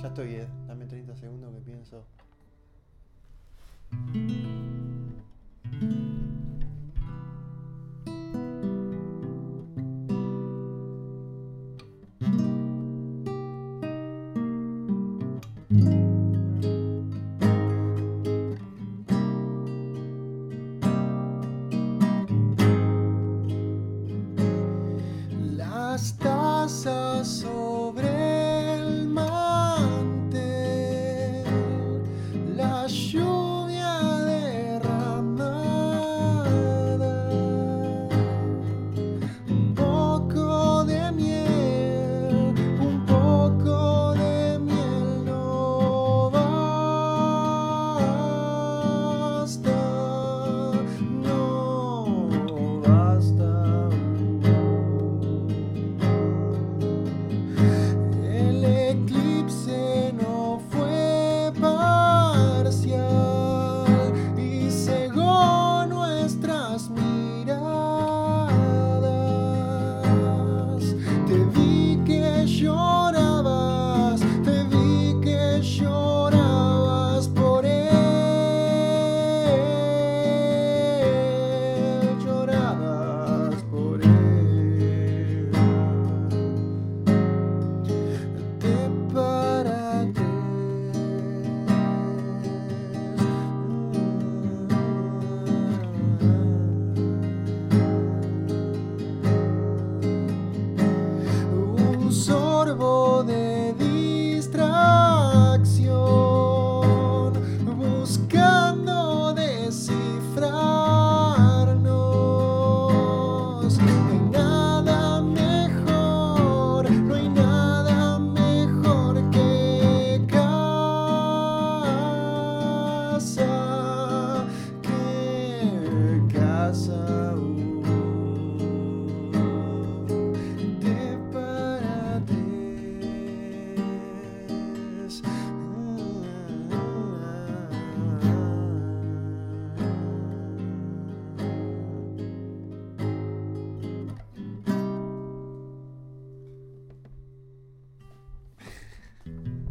Ya estoy, Ed. Dame 30 segundos que pienso. যাব de